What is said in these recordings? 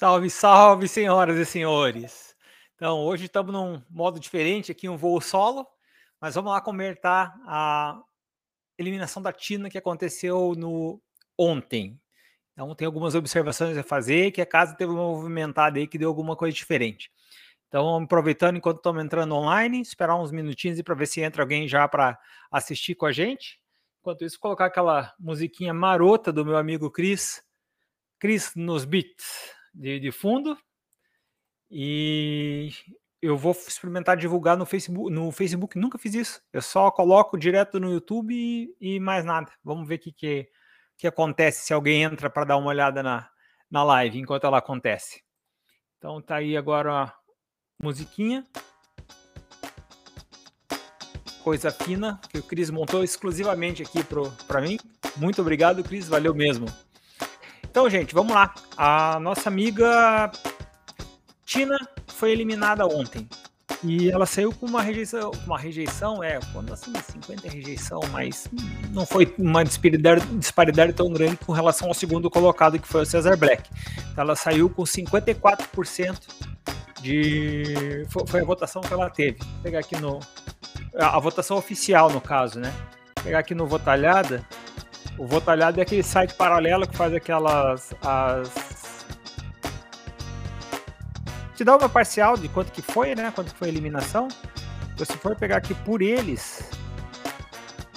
Salve, salve, senhoras e senhores. Então, hoje estamos num modo diferente aqui, um voo solo, mas vamos lá comentar a eliminação da Tina que aconteceu no ontem. Então, tem algumas observações a fazer, que a casa teve uma movimentada aí que deu alguma coisa diferente. Então, aproveitando enquanto estamos entrando online, esperar uns minutinhos para ver se entra alguém já para assistir com a gente. Enquanto isso, colocar aquela musiquinha marota do meu amigo Cris, Cris nos beats de, de fundo. E eu vou experimentar divulgar no Facebook. No Facebook nunca fiz isso. Eu só coloco direto no YouTube e, e mais nada. Vamos ver o que, que, que acontece se alguém entra para dar uma olhada na, na live enquanto ela acontece. Então tá aí agora a musiquinha. Coisa fina que o Cris montou exclusivamente aqui para mim. Muito obrigado, Cris. Valeu mesmo. Então, gente, vamos lá. A nossa amiga Tina foi eliminada ontem. E ela saiu com uma rejeição, uma rejeição, é, quando assim, 50 é rejeição, mas não foi uma disparidade, tão grande com relação ao segundo colocado, que foi o Cesar Black. Então, ela saiu com 54% de. Foi, foi, a votação que ela teve. Vou pegar aqui no. A, a votação oficial, no caso, né? Vou pegar aqui no Votalhada. O Votalhado é aquele site paralelo que faz aquelas. As... Te dá uma parcial de quanto que foi, né? Quanto foi a eliminação. Então, se for pegar aqui por eles.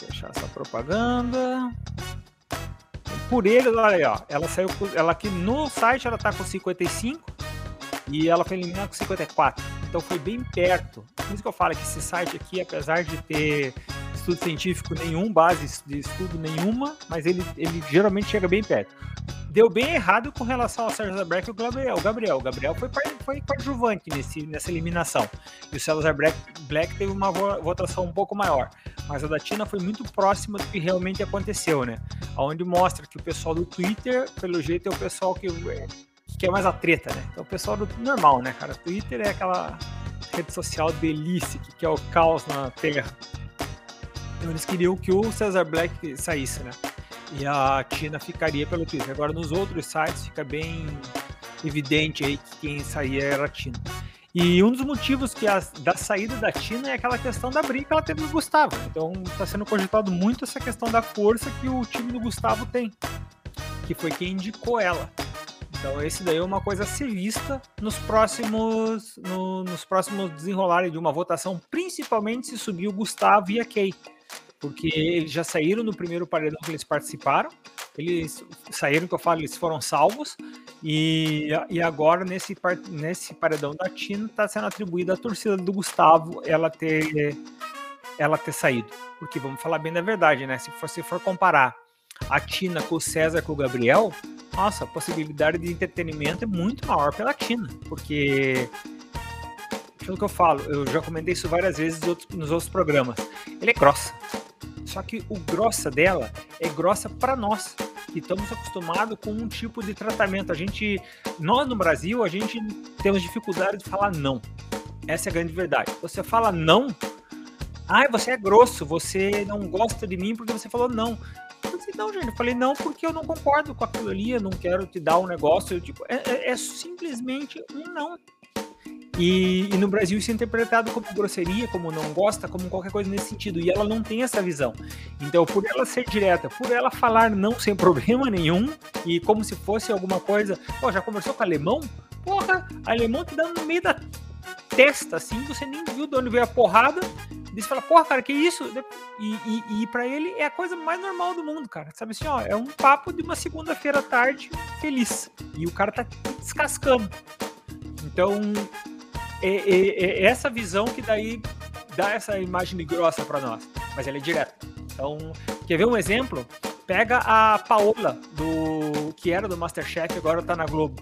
Deixar essa propaganda. Por eles, olha aí, ó. Ela saiu. Ela aqui no site ela tá com 55 e ela foi eliminada com 54. Então foi bem perto. Por isso que eu falo que esse site aqui, apesar de ter estudo científico nenhum, base de estudo nenhuma, mas ele, ele geralmente chega bem perto. Deu bem errado com relação ao César Black e o Gabriel. O Gabriel, o Gabriel foi, foi coadjuvante nesse, nessa eliminação. E o César Black, Black teve uma votação um pouco maior. Mas a da Tina foi muito próxima do que realmente aconteceu, né? Onde mostra que o pessoal do Twitter, pelo jeito, é o pessoal que, que é mais a treta, né? Então o pessoal do normal, né, cara? Twitter é aquela rede social delícia que é o caos na Terra. Então eles queriam que o Cesar Black saísse, né? E a Tina ficaria pelo Twitter. Agora nos outros sites fica bem evidente aí que quem saía era a Tina. E um dos motivos que a, da saída da Tina é aquela questão da briga que ela teve com o Gustavo. Então está sendo cogitado muito essa questão da força que o time do Gustavo tem, que foi quem indicou ela. Então esse daí é uma coisa a ser vista nos próximos, no, nos próximos desenrolarem de uma votação, principalmente se subir o Gustavo e a Kay porque eles já saíram no primeiro paredão que eles participaram, eles saíram, que eu falo, eles foram salvos, e, e agora nesse, nesse paredão da Tina está sendo atribuída a torcida do Gustavo ela ter, ela ter saído. Porque vamos falar bem da verdade, né? Se você for comparar a Tina com o César com o Gabriel, nossa, a possibilidade de entretenimento é muito maior pela Tina, porque aquilo que eu falo, eu já comentei isso várias vezes nos outros programas. Ele é grossa. Só que o grossa dela é grossa para nós, que estamos acostumados com um tipo de tratamento. A gente, nós no Brasil, a gente temos dificuldade de falar não. Essa é a grande verdade. Você fala não, ai, você é grosso, você não gosta de mim porque você falou não. Eu disse, não, gente, eu falei não porque eu não concordo com aquilo ali, eu não quero te dar um negócio. Eu, tipo, é, é, é simplesmente um não. E, e, no Brasil isso é interpretado como grosseria, como não gosta, como qualquer coisa nesse sentido. E ela não tem essa visão. Então, por ela ser direta, por ela falar não sem problema nenhum, e como se fosse alguma coisa. Pô, já conversou com alemão? Porra, alemão te dando no meio da testa, assim, você nem viu de onde veio a porrada. E você fala, porra, cara, que isso? E, e, e para ele é a coisa mais normal do mundo, cara. Sabe assim, ó, é um papo de uma segunda-feira à tarde feliz. E o cara tá descascando. Então, é, é, essa visão que daí dá essa imagem grossa para nós, mas ela é direta. Então, quer ver um exemplo? Pega a Paola, do que era do Masterchef, agora tá na Globo.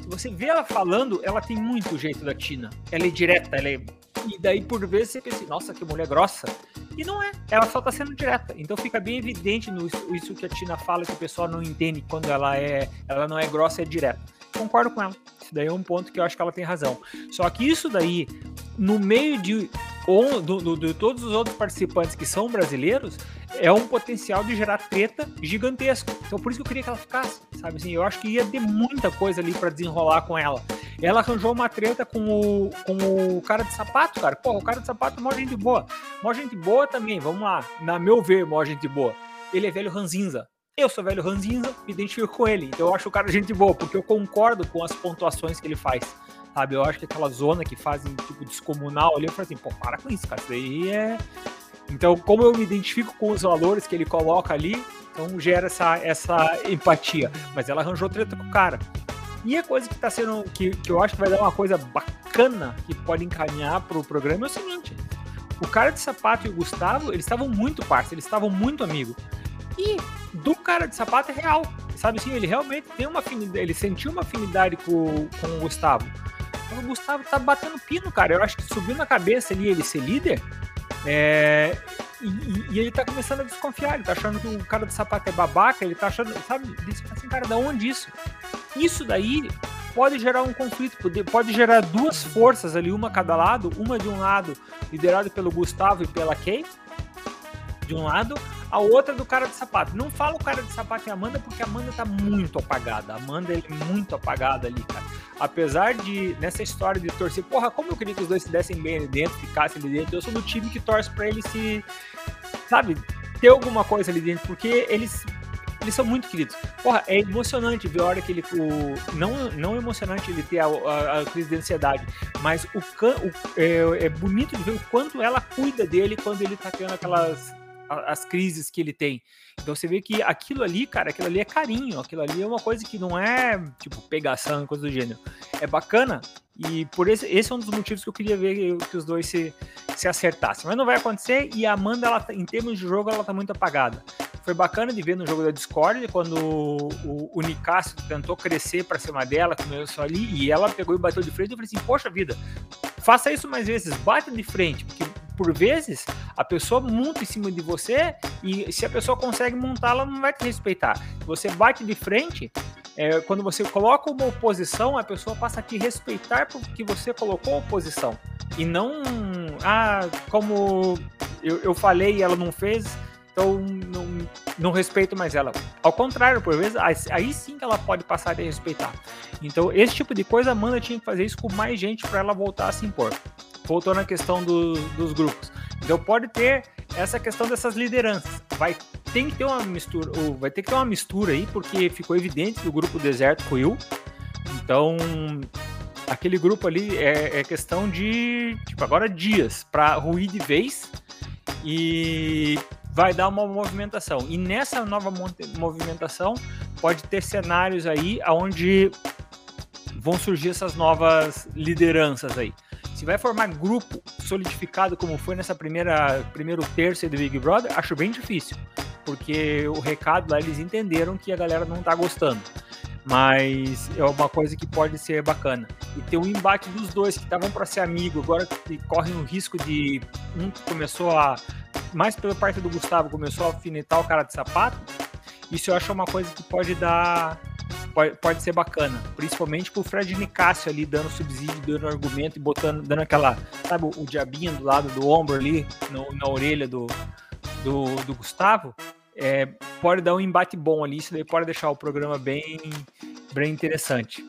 Se você vê ela falando, ela tem muito jeito da Tina. Ela é direta, ela é... E daí, por vezes, você pensa, nossa, que mulher grossa. E não é, ela só tá sendo direta. Então fica bem evidente no, isso que a Tina fala, que o pessoal não entende quando ela é, ela não é grossa, é direta. Concordo com ela. Isso daí é um ponto que eu acho que ela tem razão. Só que isso daí, no meio de ou do, de todos os outros participantes que são brasileiros, é um potencial de gerar treta gigantesco. Então por isso que eu queria que ela ficasse, sabe assim, eu acho que ia ter muita coisa ali para desenrolar com ela. Ela arranjou uma treta com o, com o cara de sapato, cara. Pô, o cara de sapato é mó gente boa. Mó gente boa também, vamos lá. Na meu ver, mó gente boa. Ele é velho ranzinza. Eu sou velho ranzinza, me identifico com ele. Então eu acho o cara gente boa, porque eu concordo com as pontuações que ele faz sabe? Eu acho que aquela zona que fazem, tipo, descomunal ali, eu falei assim, pô, para com isso, cara, isso aí é... Então, como eu me identifico com os valores que ele coloca ali, então gera essa, essa empatia. Mas ela arranjou treta com o cara. E a coisa que tá sendo, que, que eu acho que vai dar uma coisa bacana que pode encaminhar pro programa é o seguinte, o cara de sapato e o Gustavo, eles estavam muito parceiros, eles estavam muito amigos. E do cara de sapato é real, sabe assim, ele realmente tem uma afinidade, ele sentiu uma afinidade com, com o Gustavo. Então, o Gustavo tá batendo pino, cara. Eu acho que subiu na cabeça ali ele ser líder. É, e, e, ele tá começando a desconfiar, ele tá achando que o cara do sapato é babaca, ele tá achando, sabe, assim, cara, da onde isso? Isso daí pode gerar um conflito, pode, pode gerar duas forças ali, uma a cada lado, uma de um lado liderado pelo Gustavo e pela Kay, de um lado, a outra do cara de sapato. Não fala o cara de sapato e a Amanda, porque a Amanda tá muito apagada. A Amanda é muito apagada ali, cara. Apesar de, nessa história de torcer, porra, como eu queria que os dois se dessem bem ali dentro, ficassem ali dentro, eu sou do time que torce pra eles se, sabe, ter alguma coisa ali dentro, porque eles eles são muito queridos. Porra, é emocionante ver a hora que ele. O, não, não é emocionante ele ter a, a, a crise de ansiedade, mas o, o é, é, bonito de ver o quanto ela cuida dele quando ele tá tendo aquelas as crises que ele tem. Então você vê que aquilo ali, cara, aquilo ali é carinho, aquilo ali é uma coisa que não é tipo pegação, coisa do gênero. É bacana e por esse, esse é um dos motivos que eu queria ver que os dois se, se acertassem. Mas não vai acontecer e a Amanda, ela, tá, em termos de jogo, ela tá muito apagada. Foi bacana de ver no jogo da Discord quando o, o tentou crescer para cima dela, começou ali e ela pegou e bateu de frente. Eu falei assim: Poxa vida, faça isso mais vezes, bate de frente, porque por vezes, a pessoa monta em cima de você e se a pessoa consegue montar, ela não vai te respeitar. Você bate de frente, é, quando você coloca uma oposição, a pessoa passa a te respeitar porque você colocou oposição. E não, ah, como eu, eu falei e ela não fez, então não, não respeito mais ela. Ao contrário, por vezes, aí sim que ela pode passar a respeitar. Então, esse tipo de coisa, a Amanda tinha que fazer isso com mais gente para ela voltar a se impor voltou na questão do, dos grupos. Então pode ter essa questão dessas lideranças. Vai tem que ter uma mistura, vai ter que ter uma mistura aí, porque ficou evidente que o grupo deserto ruiu. Então, aquele grupo ali é, é questão de, tipo, agora dias para ruir de vez e vai dar uma movimentação. E nessa nova movimentação pode ter cenários aí onde vão surgir essas novas lideranças aí. Se vai formar grupo solidificado como foi nessa primeira primeiro terço do Big Brother, acho bem difícil, porque o recado lá eles entenderam que a galera não tá gostando. Mas é uma coisa que pode ser bacana. E ter um embate dos dois que estavam para ser amigo, agora que correm o risco de um começou a mais pela parte do Gustavo começou a alfinetar o cara de sapato. Isso eu acho uma coisa que pode dar pode, pode ser bacana. Principalmente com o Fred Nicásio ali dando subsídio, dando argumento e botando, dando aquela, sabe, o diabinho do lado do ombro ali, no, na orelha do, do, do Gustavo. É, pode dar um embate bom ali, isso daí pode deixar o programa bem, bem interessante.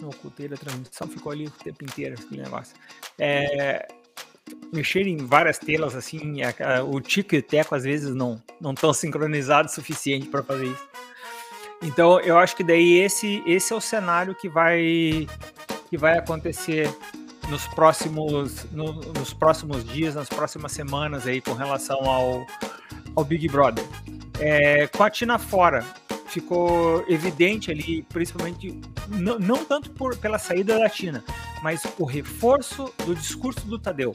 Não, ocultei a transmissão, ficou ali o tempo inteiro esse negócio. É, mexer em várias telas assim, a, a, o Tico e o Teco às vezes não não estão sincronizados o suficiente para fazer isso. Então eu acho que daí esse, esse é o cenário que vai que vai acontecer nos próximos no, nos próximos dias, nas próximas semanas aí com relação ao, ao Big Brother. É, com a Tina fora, ficou evidente ali, principalmente não, não tanto por, pela saída da Tina, mas o reforço do discurso do Tadeu.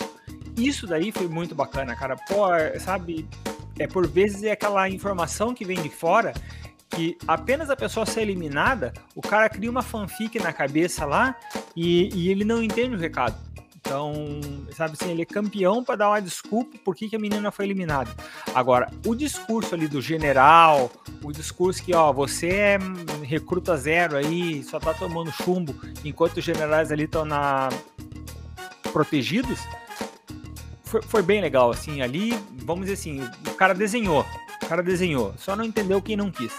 Isso daí foi muito bacana, cara. Pô, sabe, é por vezes é aquela informação que vem de fora que apenas a pessoa ser eliminada, o cara cria uma fanfic na cabeça lá e, e ele não entende o recado. Então, sabe assim, ele é campeão para dar uma desculpa por que, que, a menina foi eliminada. Agora, o discurso ali do general, o discurso que, ó, você é recruta zero aí, só tá tomando chumbo, enquanto os generais ali estão na protegidos, foi, foi, bem legal, assim, ali, vamos dizer assim, o cara desenhou, o cara desenhou, só não entendeu quem não quis.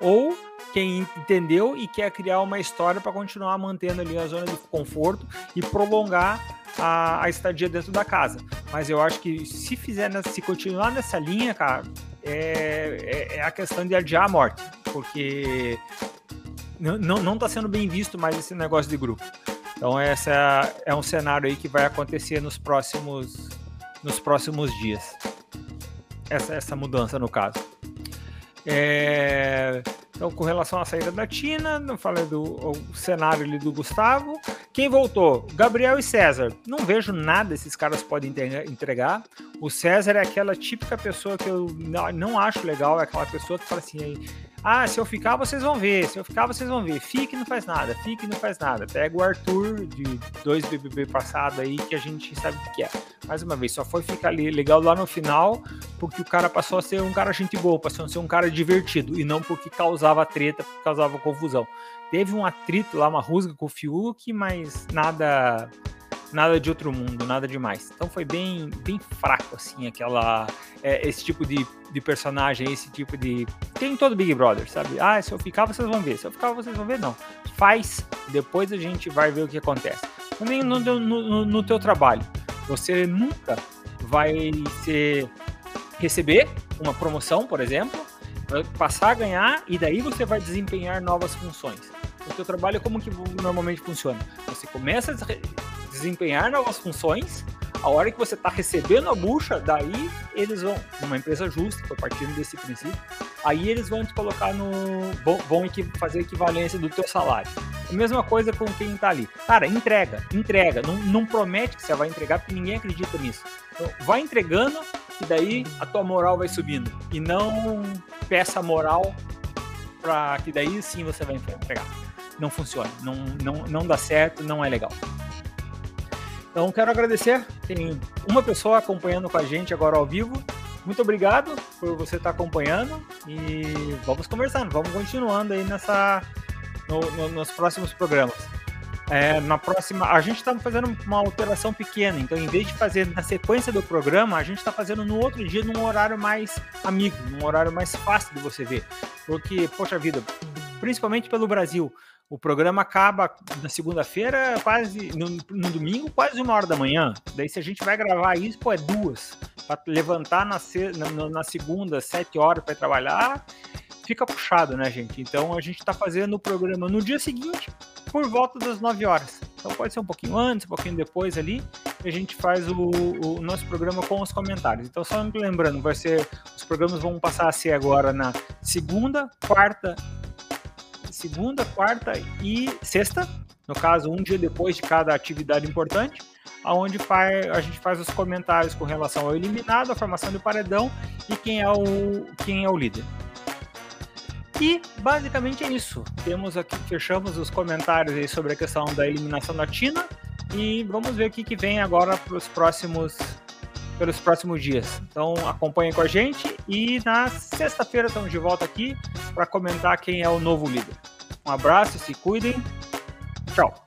Ou quem entendeu e quer criar uma história para continuar mantendo ali a zona de conforto e prolongar a, a, estadia dentro da casa. Mas eu acho que se fizer, se continuar nessa linha, cara, é, é, é a questão de adiar a morte, porque não está sendo bem visto mais esse negócio de grupo. Então essa é, é um cenário aí que vai acontecer nos próximos nos próximos dias. Essa, essa mudança no caso. É, então, com relação à saída da Tina, não falei do cenário ali do Gustavo. Quem voltou? Gabriel e César. Não vejo nada esses caras podem entregar. O César é aquela típica pessoa que eu não acho legal, é aquela pessoa que fala assim, ah, se eu ficar, vocês vão ver. Se eu ficar, vocês vão ver. Fique não faz nada. Fique não faz nada. Pega o Arthur de dois BBB passado aí, que a gente sabe o que é. Mais uma vez, só foi ficar legal lá no final, porque o cara passou a ser um cara gente boa, passou a ser um cara divertido, e não porque causava treta, porque causava confusão. Teve um atrito lá, uma rusga com o Fiuk, mas nada nada de outro mundo, nada demais. Então foi bem, bem fraco, assim, aquela. É, esse tipo de, de personagem, esse tipo de. Tem todo Big Brother, sabe? Ah, se eu ficar, vocês vão ver. Se eu ficar, vocês vão ver, não. Faz, depois a gente vai ver o que acontece. Também no, no, no, teu trabalho. Você nunca vai ser, receber uma promoção, por exemplo, passar a ganhar e daí você vai desempenhar novas funções. O teu trabalho como que normalmente funciona? Você começa a desempenhar novas funções. A hora que você está recebendo a bucha, daí eles vão, numa empresa justa, estou partindo desse princípio, aí eles vão te colocar no. vão, fazer equivalência do teu salário. A mesma coisa com quem está ali. Cara, entrega, entrega. Não, não promete que você vai entregar, porque ninguém acredita nisso. Então, vai entregando, e daí a tua moral vai subindo. E não peça moral para que daí sim você vai entregar. Não funciona, não, não, não dá certo, não é legal. Então quero agradecer, tem uma pessoa acompanhando com a gente agora ao vivo. Muito obrigado por você estar acompanhando e vamos conversando, vamos continuando aí nessa no, no, nos próximos programas. É, na próxima, a gente está fazendo uma alteração pequena, então em vez de fazer na sequência do programa, a gente está fazendo no outro dia num horário mais amigo, num horário mais fácil de você ver. Porque, poxa vida, principalmente pelo Brasil, o programa acaba na segunda-feira, quase no, no, domingo, quase uma hora da manhã. Daí, se a gente vai gravar isso, pô, é duas. Para levantar na, na, na, segunda, sete horas para trabalhar, fica puxado, né, gente? Então, a gente está fazendo o programa no dia seguinte, por volta das nove horas. Então, pode ser um pouquinho antes, um pouquinho depois ali, e a gente faz o, o nosso programa com os comentários. Então, só me lembrando, vai ser, os programas vão passar a ser agora na segunda, quarta segunda, quarta e sexta, no caso, um dia depois de cada atividade importante, aonde a gente faz os comentários com relação ao eliminado, a formação do paredão e quem é o, quem é o líder. E basicamente é isso. Temos aqui, fechamos os comentários sobre a questão da eliminação da Tina e vamos ver o que, que vem agora para os próximos pelos próximos dias. Então acompanhem com a gente e na sexta-feira estamos de volta aqui para comentar quem é o novo líder. Um abraço, se cuidem. Tchau.